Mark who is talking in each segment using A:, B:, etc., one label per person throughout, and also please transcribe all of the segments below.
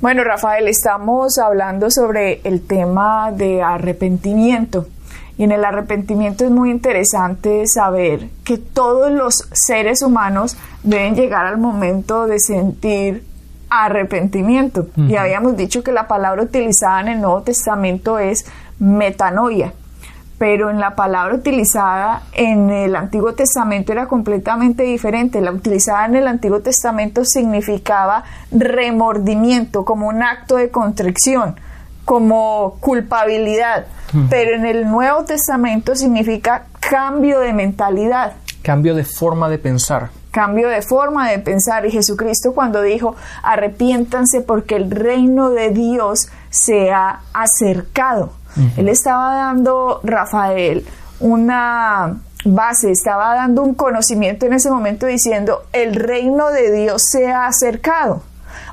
A: Bueno, Rafael, estamos hablando sobre el tema de arrepentimiento. Y en el arrepentimiento es muy interesante saber que todos los seres humanos deben llegar al momento de sentir arrepentimiento. Y habíamos dicho que la palabra utilizada en el Nuevo Testamento es metanoia pero en la palabra utilizada en el Antiguo Testamento era completamente diferente. La utilizada en el Antiguo Testamento significaba remordimiento, como un acto de contrición, como culpabilidad, pero en el Nuevo Testamento significa cambio de mentalidad.
B: Cambio de forma de pensar
A: cambio de forma de pensar. Y Jesucristo cuando dijo, arrepiéntanse porque el reino de Dios se ha acercado. Él estaba dando, Rafael, una base, estaba dando un conocimiento en ese momento diciendo, el reino de Dios se ha acercado.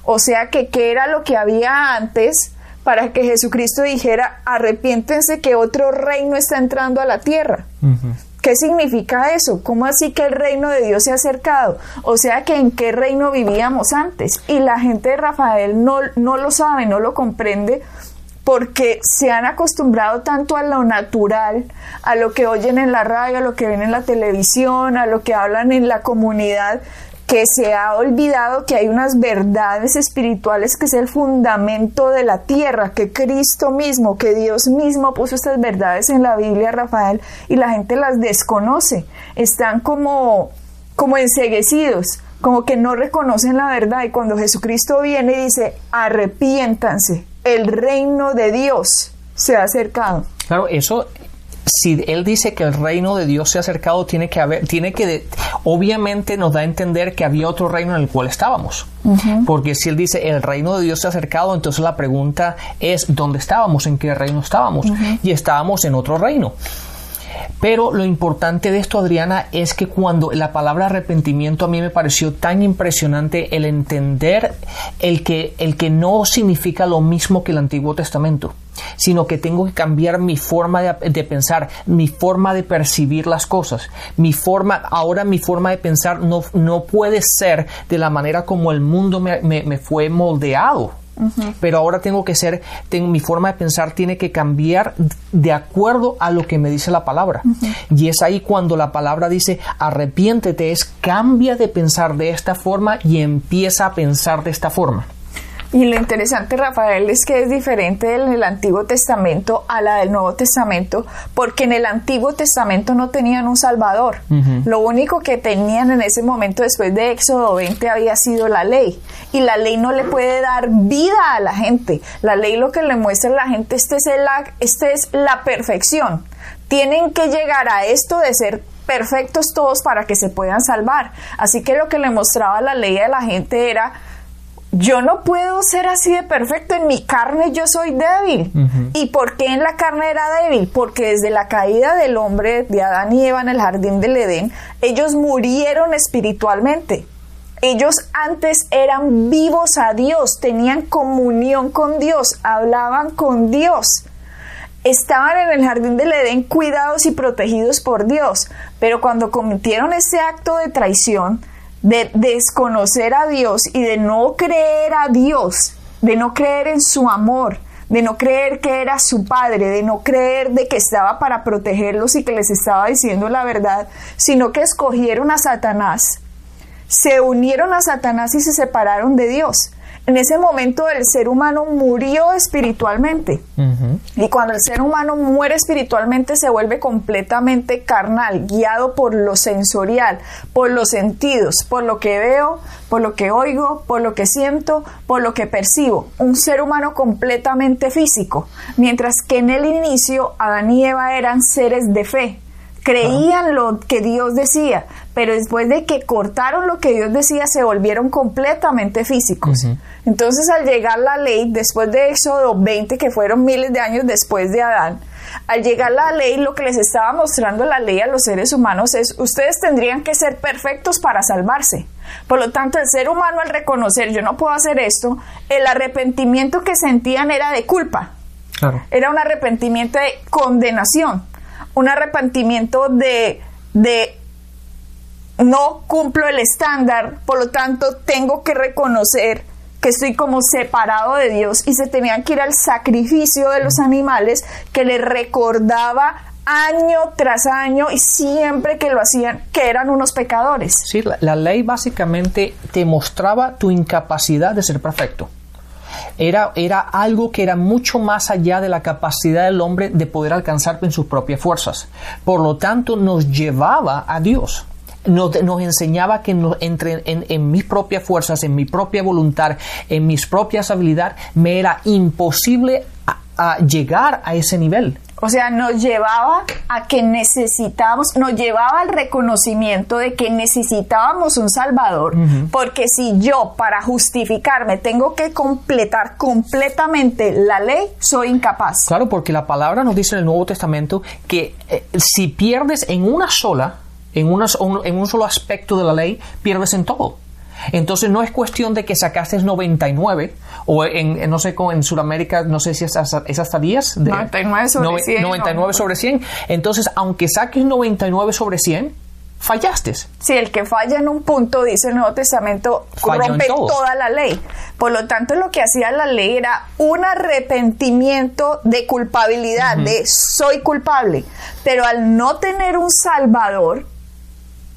A: O sea que, ¿qué era lo que había antes? para que Jesucristo dijera, arrepiéntense que otro reino está entrando a la tierra. ¿Qué significa eso? ¿Cómo así que el reino de Dios se ha acercado? O sea que en qué reino vivíamos antes. Y la gente de Rafael no, no lo sabe, no lo comprende porque se han acostumbrado tanto a lo natural, a lo que oyen en la radio, a lo que ven en la televisión, a lo que hablan en la comunidad, que se ha olvidado que hay unas verdades espirituales que es el fundamento de la tierra, que Cristo mismo, que Dios mismo puso estas verdades en la Biblia, Rafael, y la gente las desconoce, están como, como enseguecidos, como que no reconocen la verdad, y cuando Jesucristo viene y dice, arrepiéntanse, el reino de Dios se ha acercado.
B: Claro, eso si él dice que el reino de Dios se ha acercado, tiene que haber, tiene que, obviamente nos da a entender que había otro reino en el cual estábamos. Porque si él dice el reino de Dios se ha acercado, entonces la pregunta es ¿dónde estábamos? ¿En qué reino estábamos? Y estábamos en otro reino. Pero lo importante de esto, Adriana, es que cuando la palabra arrepentimiento a mí me pareció tan impresionante el entender el que, el que no significa lo mismo que el Antiguo Testamento sino que tengo que cambiar mi forma de, pensar, mi forma de percibir las cosas, mi forma, ahora mi forma de pensar no, no puede ser de la manera como el mundo me, me fue moldeado pero ahora tengo que ser, tengo, mi forma de pensar tiene que cambiar de acuerdo a lo que me dice la palabra. Y es ahí cuando la palabra dice arrepiéntete, es cambia de pensar de esta forma y empieza a pensar de esta forma.
A: Y lo interesante, Rafael, es que es diferente en el Antiguo Testamento a la del Nuevo Testamento, porque en el Antiguo Testamento no tenían un Salvador. Lo único que tenían en ese momento después de Éxodo 20 había sido la ley. Y la ley no le puede dar vida a la gente. La ley lo que le muestra a la gente, este es, este es la perfección. Tienen que llegar a esto de ser perfectos todos para que se puedan salvar. Así que lo que le mostraba la ley a la gente era yo no puedo ser así de perfecto, en mi carne yo soy débil. ¿Y por qué en la carne era débil? Porque desde la caída del hombre de Adán y Eva en el jardín del Edén, ellos murieron espiritualmente. Ellos antes eran vivos a Dios, tenían comunión con Dios, hablaban con Dios. Estaban en el jardín del Edén cuidados y protegidos por Dios, pero cuando cometieron ese acto de traición, de desconocer a Dios y de no creer a Dios, de no creer en su amor, de no creer que era su padre, de no creer de que estaba para protegerlos y que les estaba diciendo la verdad, sino que escogieron a Satanás, se unieron a Satanás y se separaron de Dios en ese momento el ser humano murió espiritualmente. Y cuando el ser humano muere espiritualmente se vuelve completamente carnal, guiado por lo sensorial, por los sentidos, por lo que veo, por lo que oigo, por lo que siento, por lo que percibo. Un ser humano completamente físico. Mientras que en el inicio Adán y Eva eran seres de fe, creían lo que Dios decía, pero después de que cortaron lo que Dios decía, se volvieron completamente físicos. Entonces, al llegar la ley, después de Éxodo 20, que fueron miles de años después de Adán, Al llegar la ley, lo que les estaba mostrando la ley a los seres humanos es, ustedes tendrían que ser perfectos para salvarse. Por lo tanto, el ser humano al reconocer, yo no puedo hacer esto, el arrepentimiento que sentían era de culpa. Era un arrepentimiento de condenación, un arrepentimiento de, de no cumplo el estándar, por lo tanto tengo que reconocer que estoy como separado de Dios y se tenían que ir al sacrificio de los animales que les recordaba año tras año y siempre que lo hacían que eran unos pecadores.
B: Sí, la, ley básicamente te mostraba tu incapacidad de ser perfecto. Era, era, algo que era mucho más allá de la capacidad del hombre de poder alcanzar en sus propias fuerzas. Por lo tanto, nos llevaba a Dios nos, enseñaba que entre, en, mis propias fuerzas, en mi propia voluntad, en mis propias habilidades, me era imposible llegar a ese nivel.
A: O sea, nos llevaba a que necesitábamos, nos llevaba al reconocimiento de que necesitábamos un Salvador, porque si yo para justificarme tengo que completar completamente la ley, soy incapaz.
B: Claro, porque la palabra nos dice en el Nuevo Testamento que eh, si pierdes en una sola, en, en un solo aspecto de la ley, pierdes en todo. Entonces no es cuestión de que sacaste 99 o en, no sé, en Sudamérica, no sé si es hasta, 10.
A: 99 sobre 100.
B: 99 sobre 100. Entonces, aunque saques 99 sobre 100, fallaste.
A: Si el que falla en un punto, dice el Nuevo Testamento, rompe toda la ley. Por lo tanto, lo que hacía la ley era un arrepentimiento de culpabilidad, de soy culpable. Pero al no tener un Salvador,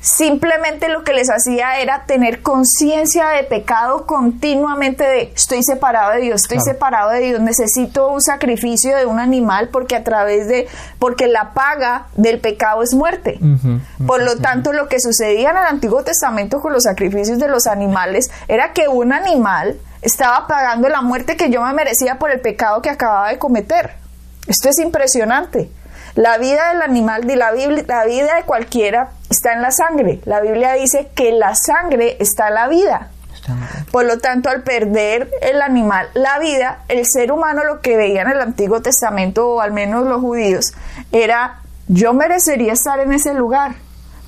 A: simplemente lo que les hacía era tener conciencia de pecado continuamente de estoy separado de Dios, estoy separado de Dios, necesito un sacrificio de un animal porque a través de porque la paga del pecado es muerte. Por lo tanto, lo que sucedía en el Antiguo Testamento con los sacrificios de los animales era que un animal estaba pagando la muerte que yo me merecía por el pecado que acababa de cometer. Esto es impresionante. La vida del animal, y la, la vida de cualquiera está en la sangre. La Biblia dice que la sangre está en la vida. Por lo tanto, al perder el animal la vida, el ser humano lo que veía en el Antiguo Testamento, o al menos los judíos, era yo merecería estar en ese lugar,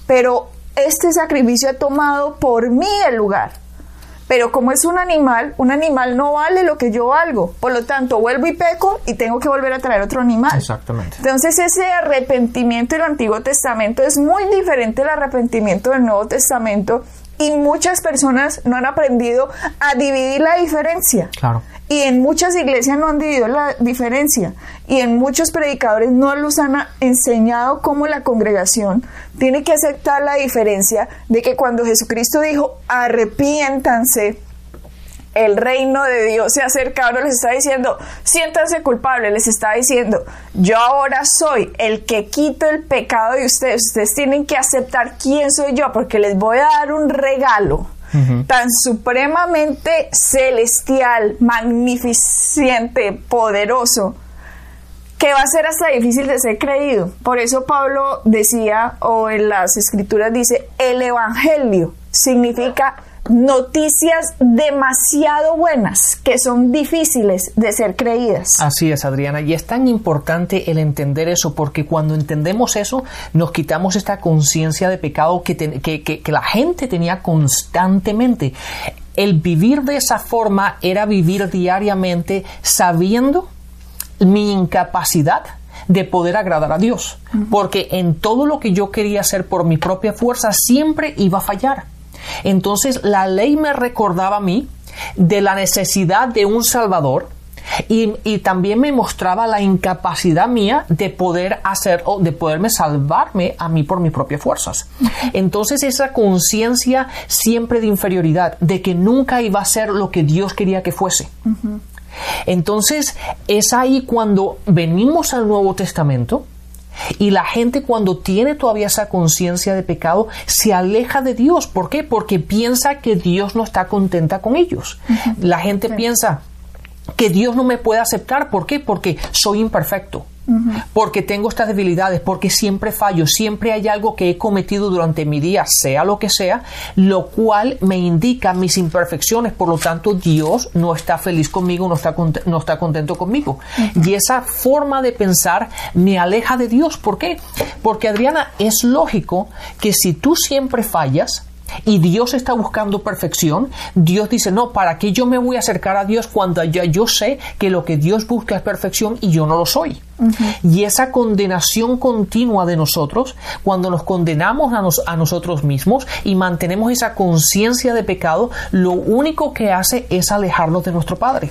A: pero este sacrificio ha tomado por mí el lugar. Pero como es un animal, un animal no vale lo que yo valgo. Por lo tanto, vuelvo y peco y tengo que volver a traer otro animal.
B: Exactamente.
A: Entonces, ese arrepentimiento del Antiguo Testamento es muy diferente al arrepentimiento del Nuevo Testamento y muchas personas no han aprendido a dividir la diferencia.
B: Claro.
A: Y en muchas iglesias no han dividido la diferencia. Y en muchos predicadores no los han enseñado cómo la congregación tiene que aceptar la diferencia de que cuando Jesucristo dijo arrepiéntanse, el reino de Dios se acerca, ahora les está diciendo, siéntanse culpables, les está diciendo, yo ahora soy el que quito el pecado de ustedes, ustedes tienen que aceptar quién soy yo, porque les voy a dar un regalo tan supremamente celestial, magnificente, poderoso, que va a ser hasta difícil de ser creído. Por eso Pablo decía, o en las escrituras dice, el Evangelio significa noticias demasiado buenas que son difíciles de ser creídas.
B: Así es, Adriana, y es tan importante el entender eso porque cuando entendemos eso nos quitamos esta conciencia de pecado que, que, la gente tenía constantemente. El vivir de esa forma era vivir diariamente sabiendo mi incapacidad de poder agradar a Dios, porque en todo lo que yo quería hacer por mi propia fuerza siempre iba a fallar. Entonces la ley me recordaba a mí de la necesidad de un Salvador y, también me mostraba la incapacidad mía de poder hacer o de poderme salvarme a mí por mis propias fuerzas. Entonces esa conciencia siempre de inferioridad, de que nunca iba a ser lo que Dios quería que fuese. Entonces es ahí cuando venimos al Nuevo Testamento y la gente cuando tiene todavía esa conciencia de pecado se aleja de Dios. ¿Por qué? Porque piensa que Dios no está contenta con ellos. La gente piensa, que Dios no me puede aceptar. ¿Por qué? Porque soy imperfecto porque tengo estas debilidades, porque siempre fallo, siempre hay algo que he cometido durante mi día, sea lo que sea, lo cual me indica mis imperfecciones, por lo tanto Dios no está feliz conmigo, no está, no está contento conmigo. Y esa forma de pensar me aleja de Dios. ¿Por qué? Porque Adriana, es lógico que si tú siempre fallas, y Dios está buscando perfección, Dios dice, no, ¿para qué yo me voy a acercar a Dios cuando ya yo sé que lo que Dios busca es perfección y yo no lo soy? Y esa condenación continua de nosotros, cuando nos condenamos a, a nosotros mismos y mantenemos esa conciencia de pecado, lo único que hace es alejarnos de nuestro Padre.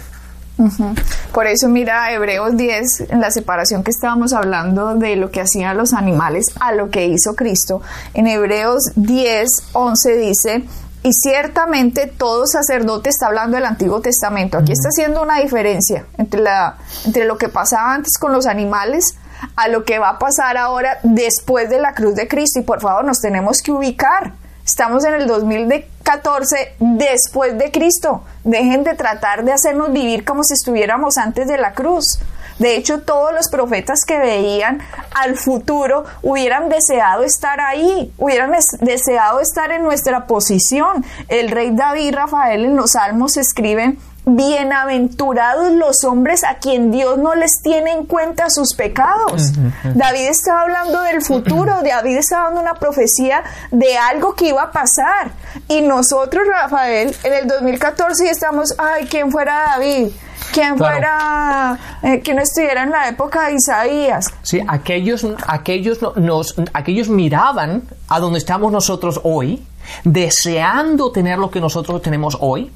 A: Por eso mira Hebreos 10, en la separación que estábamos hablando de lo que hacían los animales a lo que hizo Cristo. En Hebreos 10, 11 dice, y ciertamente todo sacerdote está hablando del Antiguo Testamento. Aquí está haciendo una diferencia entre, la, entre lo que pasaba antes con los animales a lo que va a pasar ahora después de la cruz de Cristo. Y por favor, nos tenemos que ubicar. Estamos en el 2014 después de Cristo. Dejen de tratar de hacernos vivir como si estuviéramos antes de la cruz. De hecho, todos los profetas que veían al futuro hubieran deseado estar ahí, hubieran deseado estar en nuestra posición. El rey David Rafael en los Salmos escriben Bienaventurados los hombres a quien Dios no les tiene en cuenta sus pecados. David estaba hablando del futuro, David estaba dando una profecía de algo que iba a pasar. Y nosotros, Rafael, en el 2014 estamos, ay, ¿quién fuera David? ¿Quién fuera, eh, no estuviera en la época de Isaías?
B: Sí, aquellos, aquellos, nos, aquellos miraban a donde estamos nosotros hoy, deseando tener lo que nosotros tenemos hoy,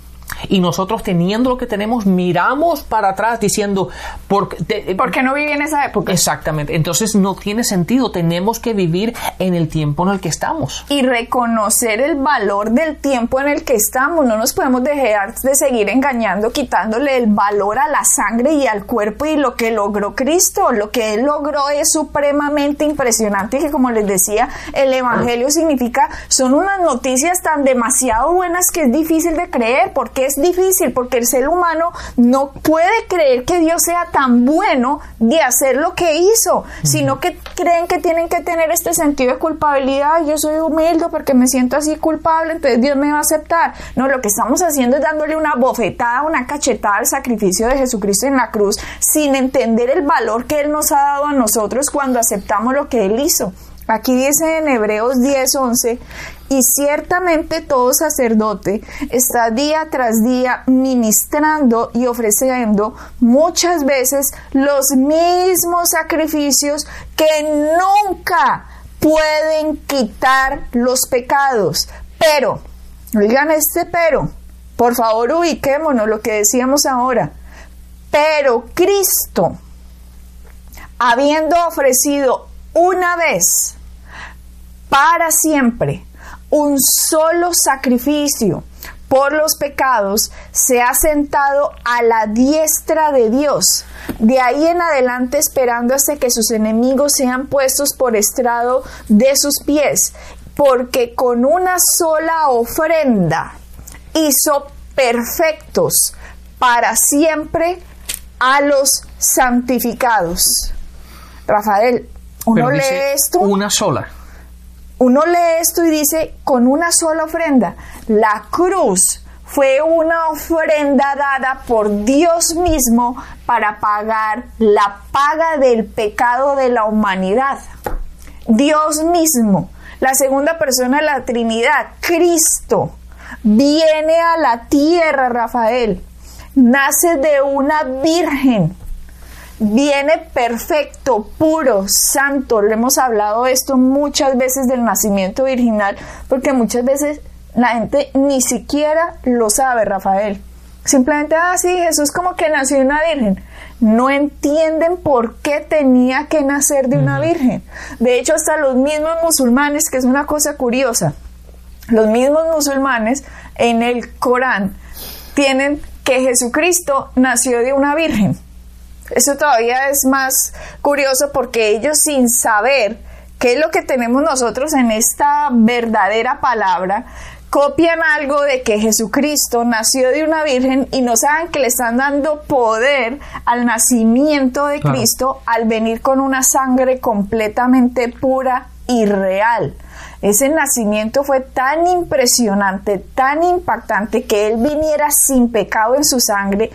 B: y nosotros teniendo lo que tenemos, miramos para atrás diciendo, ¿por,
A: qué no viví en esa época?
B: Exactamente, entonces no tiene sentido, tenemos que vivir en el tiempo en el que estamos.
A: Y reconocer el valor del tiempo en el que estamos, no nos podemos dejar de seguir engañando, quitándole el valor a la sangre y al cuerpo y lo que logró Cristo, lo que Él logró es supremamente impresionante y que como les decía, el Evangelio significa, son unas noticias tan demasiado buenas que es difícil de creer, porque es difícil porque el ser humano no puede creer que Dios sea tan bueno de hacer lo que hizo, sino que creen que tienen que tener este sentido de culpabilidad. Yo soy humilde porque me siento así culpable, entonces Dios me va a aceptar. No, lo que estamos haciendo es dándole una bofetada, una cachetada al sacrificio de Jesucristo en la cruz, sin entender el valor que Él nos ha dado a nosotros cuando aceptamos lo que Él hizo. Aquí dice en Hebreos 10:11, y ciertamente todo sacerdote está día tras día ministrando y ofreciendo muchas veces los mismos sacrificios que nunca pueden quitar los pecados. Pero, oigan este pero, por favor ubiquémonos lo que decíamos ahora. Pero Cristo, habiendo ofrecido una vez, para siempre, un solo sacrificio por los pecados, se ha sentado a la diestra de Dios. De ahí en adelante esperando hasta que sus enemigos sean puestos por estrado de sus pies, porque con una sola ofrenda hizo perfectos para siempre a los santificados. Rafael, uno lee esto.
B: Una sola.
A: Uno lee esto y dice, con una sola ofrenda. La cruz fue una ofrenda dada por Dios mismo para pagar la paga del pecado de la humanidad. Dios mismo, la segunda persona de la Trinidad, Cristo, viene a la tierra, Rafael, nace de una virgen, viene perfecto, puro, santo. Le hemos hablado esto muchas veces del nacimiento virginal, porque muchas veces la gente ni siquiera lo sabe, Rafael. Simplemente, ah, sí, Jesús como que nació de una virgen. No entienden por qué tenía que nacer de una virgen. De hecho, hasta los mismos musulmanes, que es una cosa curiosa, los mismos musulmanes en el Corán tienen que Jesucristo nació de una virgen. Eso todavía es más curioso porque ellos sin saber qué es lo que tenemos nosotros en esta verdadera palabra, copian algo de que Jesucristo nació de una virgen y no saben que le están dando poder al nacimiento de Cristo al venir con una sangre completamente pura y real. Ese nacimiento fue tan impresionante, tan impactante, que Él viniera sin pecado en su sangre,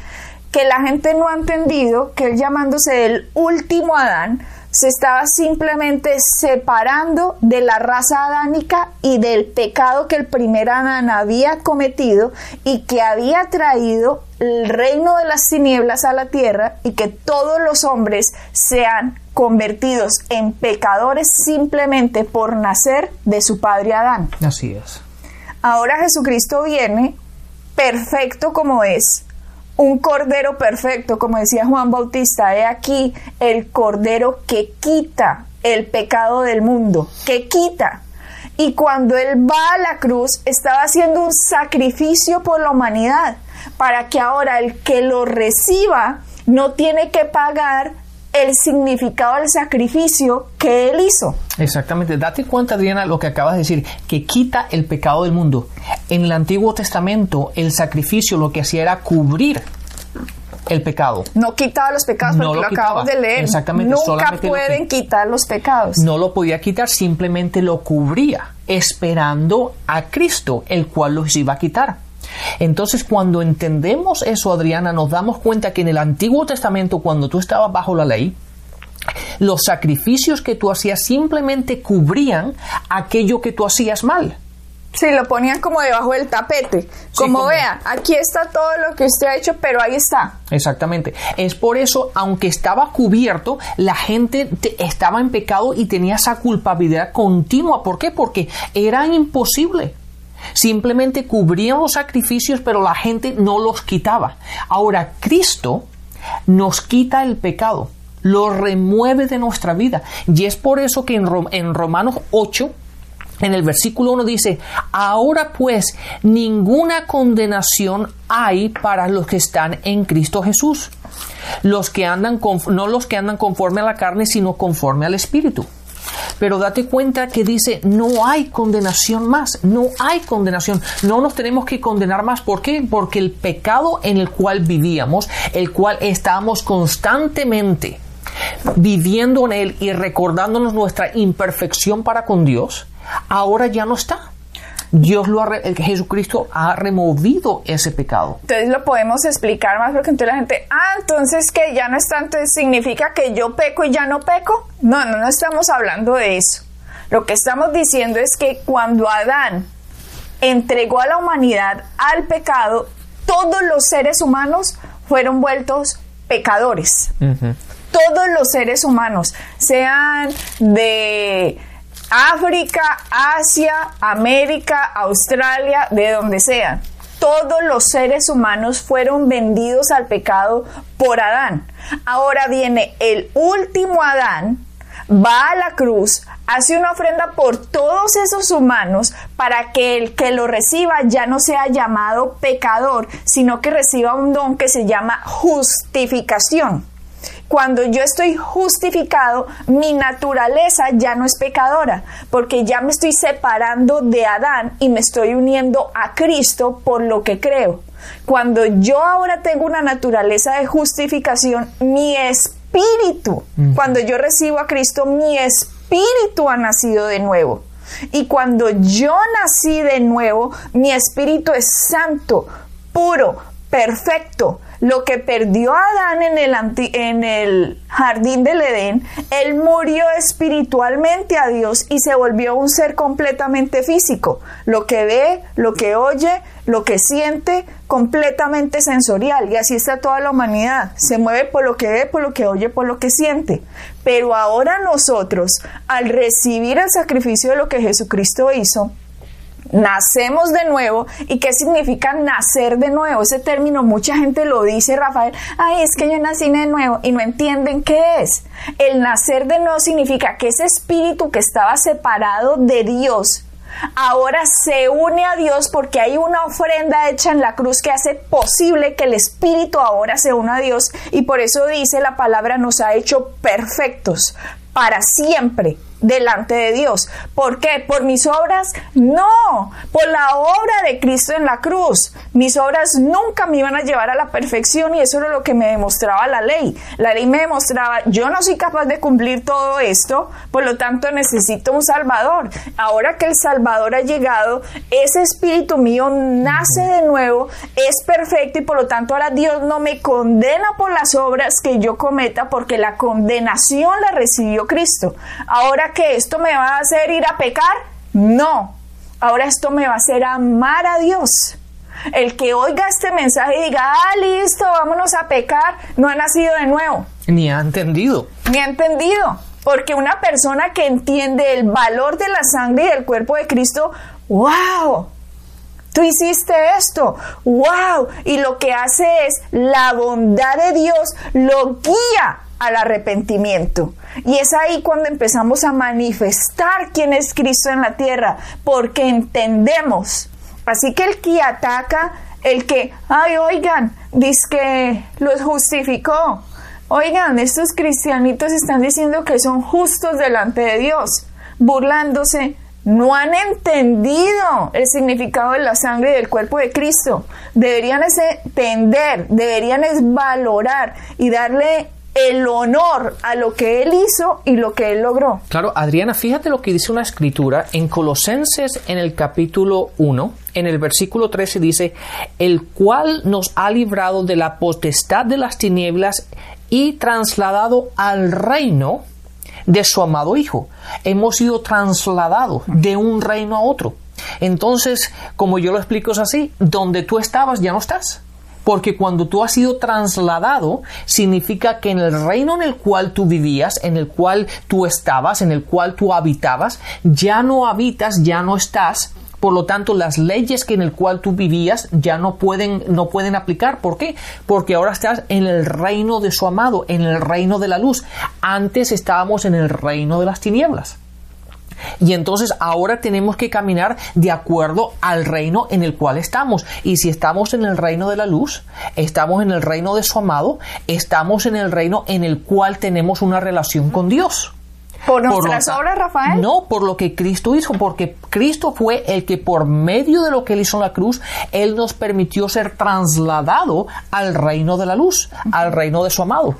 A: que la gente no ha entendido que Él llamándose el último Adán, se estaba simplemente separando de la raza adánica y del pecado que el primer Adán había cometido y que había traído el reino de las tinieblas a la tierra y que todos los hombres sean convertidos en pecadores simplemente por nacer de su padre Adán.
B: Así es.
A: Ahora Jesucristo viene perfecto como es, un cordero perfecto, como decía Juan Bautista, he aquí el cordero que quita el pecado del mundo, que quita. Y cuando él va a la cruz, estaba haciendo un sacrificio por la humanidad, para que ahora el que lo reciba no tiene que pagar el significado del sacrificio que él hizo.
B: Exactamente. Date cuenta, Adriana, lo que acabas de decir, que quita el pecado del mundo. En el Antiguo Testamento, el sacrificio lo que hacía era cubrir el pecado.
A: No quitaba los pecados, porque lo, acabamos de leer.
B: Exactamente.
A: Nunca pueden quitar los pecados.
B: No lo podía quitar, simplemente lo cubría, esperando a Cristo, el cual los iba a quitar. Entonces, cuando entendemos eso, Adriana, nos damos cuenta que en el Antiguo Testamento, cuando tú estabas bajo la ley, los sacrificios que tú hacías simplemente cubrían aquello que tú hacías mal.
A: Sí, lo ponían como debajo del tapete. Como, vea, aquí está todo lo que usted ha hecho, pero ahí está.
B: Exactamente. Es por eso, aunque estaba cubierto, la gente estaba en pecado y tenía esa culpabilidad continua. ¿Por qué? Porque era imposible. Simplemente cubrían los sacrificios, pero la gente no los quitaba. Ahora, Cristo nos quita el pecado, lo remueve de nuestra vida. Y es por eso que en, Romanos 8, en el versículo 1 dice, ahora pues ninguna condenación hay para los que están en Cristo Jesús. Los que andan no los que andan conforme a la carne, sino conforme al Espíritu. Pero date cuenta que dice, no hay condenación más, no hay condenación, no nos tenemos que condenar más. ¿Por qué? Porque el pecado en el cual vivíamos, el cual estábamos constantemente viviendo en él y recordándonos nuestra imperfección para con Dios, ahora ya no está. Dios lo ha, Jesucristo ha removido ese pecado.
A: Entonces lo podemos explicar más porque entonces la gente, ah, entonces que ya no está, entonces significa que yo peco y ya no peco. No, no, no estamos hablando de eso. Lo que estamos diciendo es que cuando Adán entregó a la humanidad al pecado, todos los seres humanos fueron vueltos pecadores. Todos los seres humanos, sean de África, Asia, América, Australia, de donde sea. Todos los seres humanos fueron vendidos al pecado por Adán. Ahora viene el último Adán, va a la cruz, hace una ofrenda por todos esos humanos para que el que lo reciba ya no sea llamado pecador, sino que reciba un don que se llama justificación. Cuando yo estoy justificado, mi naturaleza ya no es pecadora, porque ya me estoy separando de Adán y me estoy uniendo a Cristo por lo que creo. Cuando yo ahora tengo una naturaleza de justificación, mi espíritu, cuando yo recibo a Cristo, mi espíritu ha nacido de nuevo. Y cuando yo nací de nuevo, mi espíritu es santo, puro, perfecto lo que perdió Adán en el, en el jardín del Edén, él murió espiritualmente a Dios y se volvió un ser completamente físico. Lo que ve, lo que oye, lo que siente, completamente sensorial. Y así está toda la humanidad. Se mueve por lo que ve, por lo que oye, por lo que siente. Pero ahora nosotros, al recibir el sacrificio de lo que Jesucristo hizo, nacemos de nuevo. ¿Y qué significa nacer de nuevo? Ese término mucha gente lo dice, Rafael, ay, es que yo nací de nuevo y no entienden qué es. El nacer de nuevo significa que ese espíritu que estaba separado de Dios, ahora se une a Dios porque hay una ofrenda hecha en la cruz que hace posible que el Espíritu ahora se una a Dios y por eso dice la palabra nos ha hecho perfectos para siempre delante de Dios. ¿Por qué? ¿Por mis obras? No, por la obra de Cristo en la cruz. Mis obras nunca me iban a llevar a la perfección y eso era lo que me demostraba la ley. La ley me demostraba, yo no soy capaz de cumplir todo esto, por lo tanto necesito un Salvador. Ahora que el Salvador ha llegado, ese espíritu mío nace de nuevo, es perfecto y por lo tanto ahora Dios no me condena por las obras que yo cometa porque la condenación la recibió Cristo. Ahora que esto me va a hacer ir a pecar, no. Ahora esto me va a hacer amar a Dios. El que oiga este mensaje y diga, ah, listo, vámonos a pecar, no ha nacido de nuevo.
B: Ni ha entendido.
A: Ni ha entendido. Porque una persona que entiende el valor de la sangre y del cuerpo de Cristo, wow, tú hiciste esto, wow, y lo que hace es la bondad de Dios lo guía al arrepentimiento. Y es ahí cuando empezamos a manifestar quién es Cristo en la tierra, porque entendemos. Así que el que ataca, el que, ay, oigan, dice que los justificó. Oigan, estos cristianitos están diciendo que son justos delante de Dios, burlándose. No han entendido el significado de la sangre y del cuerpo de Cristo. Deberían entender, deberían valorar y darle el honor a lo que él hizo y lo que él logró.
B: Claro, Adriana, fíjate lo que dice una escritura en Colosenses en el capítulo 1, en el versículo 13 dice, el cual nos ha librado de la potestad de las tinieblas y trasladado al reino de su amado Hijo. Hemos sido trasladados de un reino a otro. Entonces, como yo lo explico es así, donde tú estabas ya no estás. Porque cuando tú has sido trasladado, significa que en el reino en el cual tú vivías, en el cual tú estabas, en el cual tú habitabas, ya no habitas, ya no estás. Por lo tanto, las leyes que en el cual tú vivías ya no pueden, no pueden aplicar. ¿Por qué? Porque ahora estás en el reino de su amado, en el reino de la luz. Antes estábamos en el reino de las tinieblas. Y entonces ahora tenemos que caminar de acuerdo al reino en el cual estamos. Y si estamos en el reino de la luz, estamos en el reino de su amado, estamos en el reino en el cual tenemos una relación con Dios.
A: ¿Por nuestras obras, Rafael?
B: No, por lo que Cristo hizo, porque Cristo fue el que por medio de lo que él hizo en la cruz, él nos permitió ser trasladado al reino de la luz, al reino de su amado.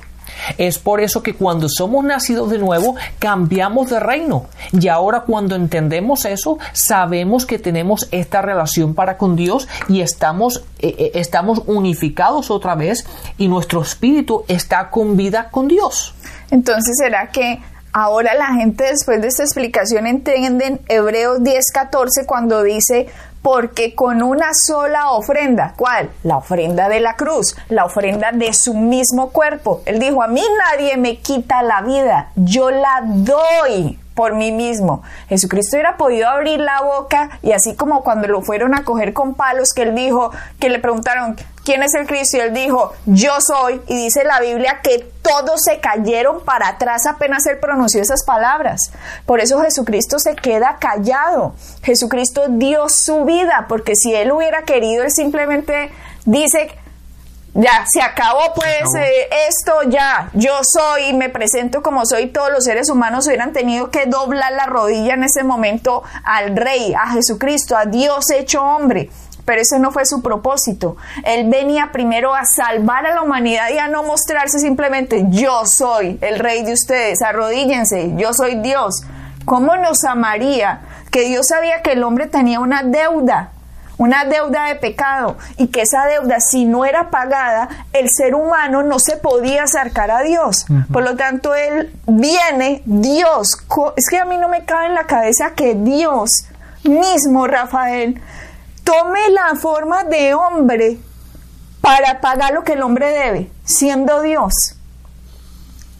B: Es por eso que cuando somos nacidos de nuevo, cambiamos de reino. Y ahora cuando entendemos eso, sabemos que tenemos esta relación para con Dios y estamos, eh, eh, estamos unificados otra vez y nuestro espíritu está con vida con Dios.
A: Entonces, ¿será que ahora la gente después de esta explicación entienden Hebreos 10:14 cuando dice, porque con una sola ofrenda, ¿cuál? La ofrenda de la cruz, la ofrenda de su mismo cuerpo. Él dijo, a mí nadie me quita la vida, yo la doy por mí mismo. Jesucristo hubiera podido abrir la boca y así como cuando lo fueron a coger con palos, que él dijo, que le preguntaron, ¿quién es el Cristo? Y él dijo, yo soy. Y dice la Biblia que todos se cayeron para atrás apenas él pronunció esas palabras. Por eso Jesucristo se queda callado. Jesucristo dio su vida, porque si él hubiera querido, él simplemente dice, ya, se acabó pues eh, esto, ya, yo soy, me presento como soy, todos los seres humanos hubieran tenido que doblar la rodilla en ese momento al Rey, a Jesucristo, a Dios hecho hombre. Pero ese no fue su propósito. Él venía primero a salvar a la humanidad y a no mostrarse simplemente yo soy el rey de ustedes, arrodíllense, yo soy Dios. ¿Cómo nos amaría que Dios sabía que el hombre tenía una deuda una deuda de pecado y que esa deuda si no era pagada, el ser humano no se podía acercar a Dios. Por lo tanto, Él viene, Dios, es que a mí no me cabe en la cabeza que Dios mismo, Rafael, tome la forma de hombre para pagar lo que el hombre debe, siendo Dios.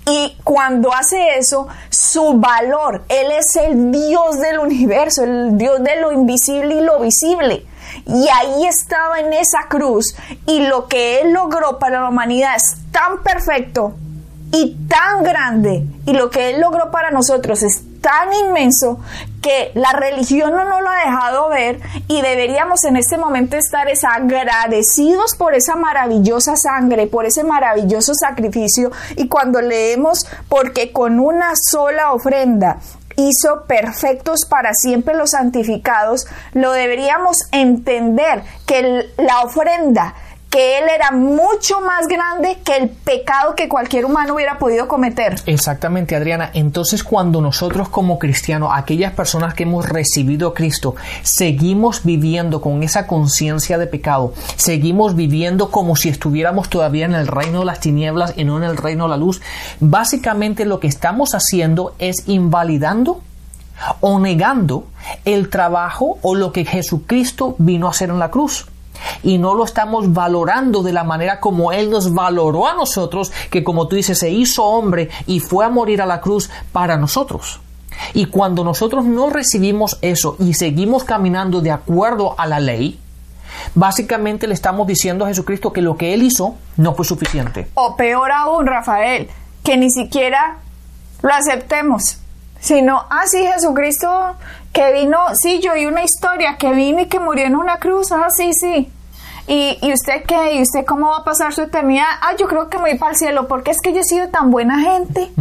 A: Y cuando hace eso, su valor, Él es el Dios del universo, el Dios de lo invisible y lo visible. Y ahí estaba en esa cruz. Y lo que Él logró para la humanidad es tan perfecto y tan grande. Y lo que Él logró para nosotros es tan inmenso que la religión no nos lo ha dejado ver y deberíamos en este momento estar agradecidos por esa maravillosa sangre, por ese maravilloso sacrificio y cuando leemos porque con una sola ofrenda hizo perfectos para siempre los santificados, lo deberíamos entender que la ofrenda que Él era mucho más grande que el pecado que cualquier humano hubiera podido cometer.
B: Exactamente, Adriana. Entonces, cuando nosotros como cristianos, aquellas personas que hemos recibido a Cristo, seguimos viviendo con esa conciencia de pecado, seguimos viviendo como si estuviéramos todavía en el reino de las tinieblas y no en el reino de la luz, básicamente lo que estamos haciendo es invalidando o negando el trabajo o lo que Jesucristo vino a hacer en la cruz y no lo estamos valorando de la manera como Él nos valoró a nosotros, que como tú dices, se hizo hombre y fue a morir a la cruz para nosotros. Y cuando nosotros no recibimos eso y seguimos caminando de acuerdo a la ley, básicamente le estamos diciendo a Jesucristo que lo que Él hizo no fue suficiente.
A: O peor aún, Rafael, que ni siquiera lo aceptemos, sino, ah, sí, Jesucristo que vino, sí, yo oí una historia, que vino y que murió en una cruz, ah, sí, sí. ¿Y, ¿Y, usted qué? ¿Y usted cómo va a pasar su eternidad? Ah, yo creo que me voy para el cielo, porque es que yo he sido tan buena gente.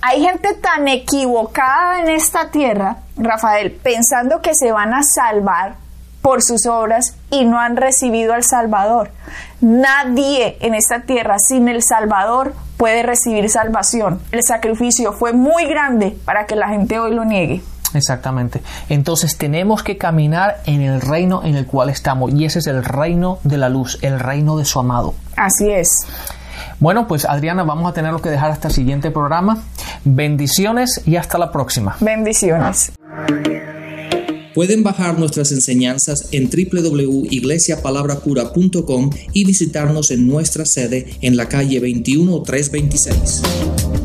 A: Hay gente tan equivocada en esta tierra, Rafael, pensando que se van a salvar por sus obras y no han recibido al Salvador. Nadie en esta tierra sin el Salvador puede recibir salvación. El sacrificio fue muy grande para que la gente hoy lo niegue.
B: Exactamente. Entonces tenemos que caminar en el reino en el cual estamos y ese es el reino de la luz, el reino de su amado.
A: Así es.
B: Bueno, pues Adriana, vamos a tener que dejar hasta el siguiente programa. Bendiciones y hasta la próxima.
A: Bendiciones.
C: Pueden bajar nuestras enseñanzas en www.iglesiapalabracura.com y visitarnos en nuestra sede en la calle 21326.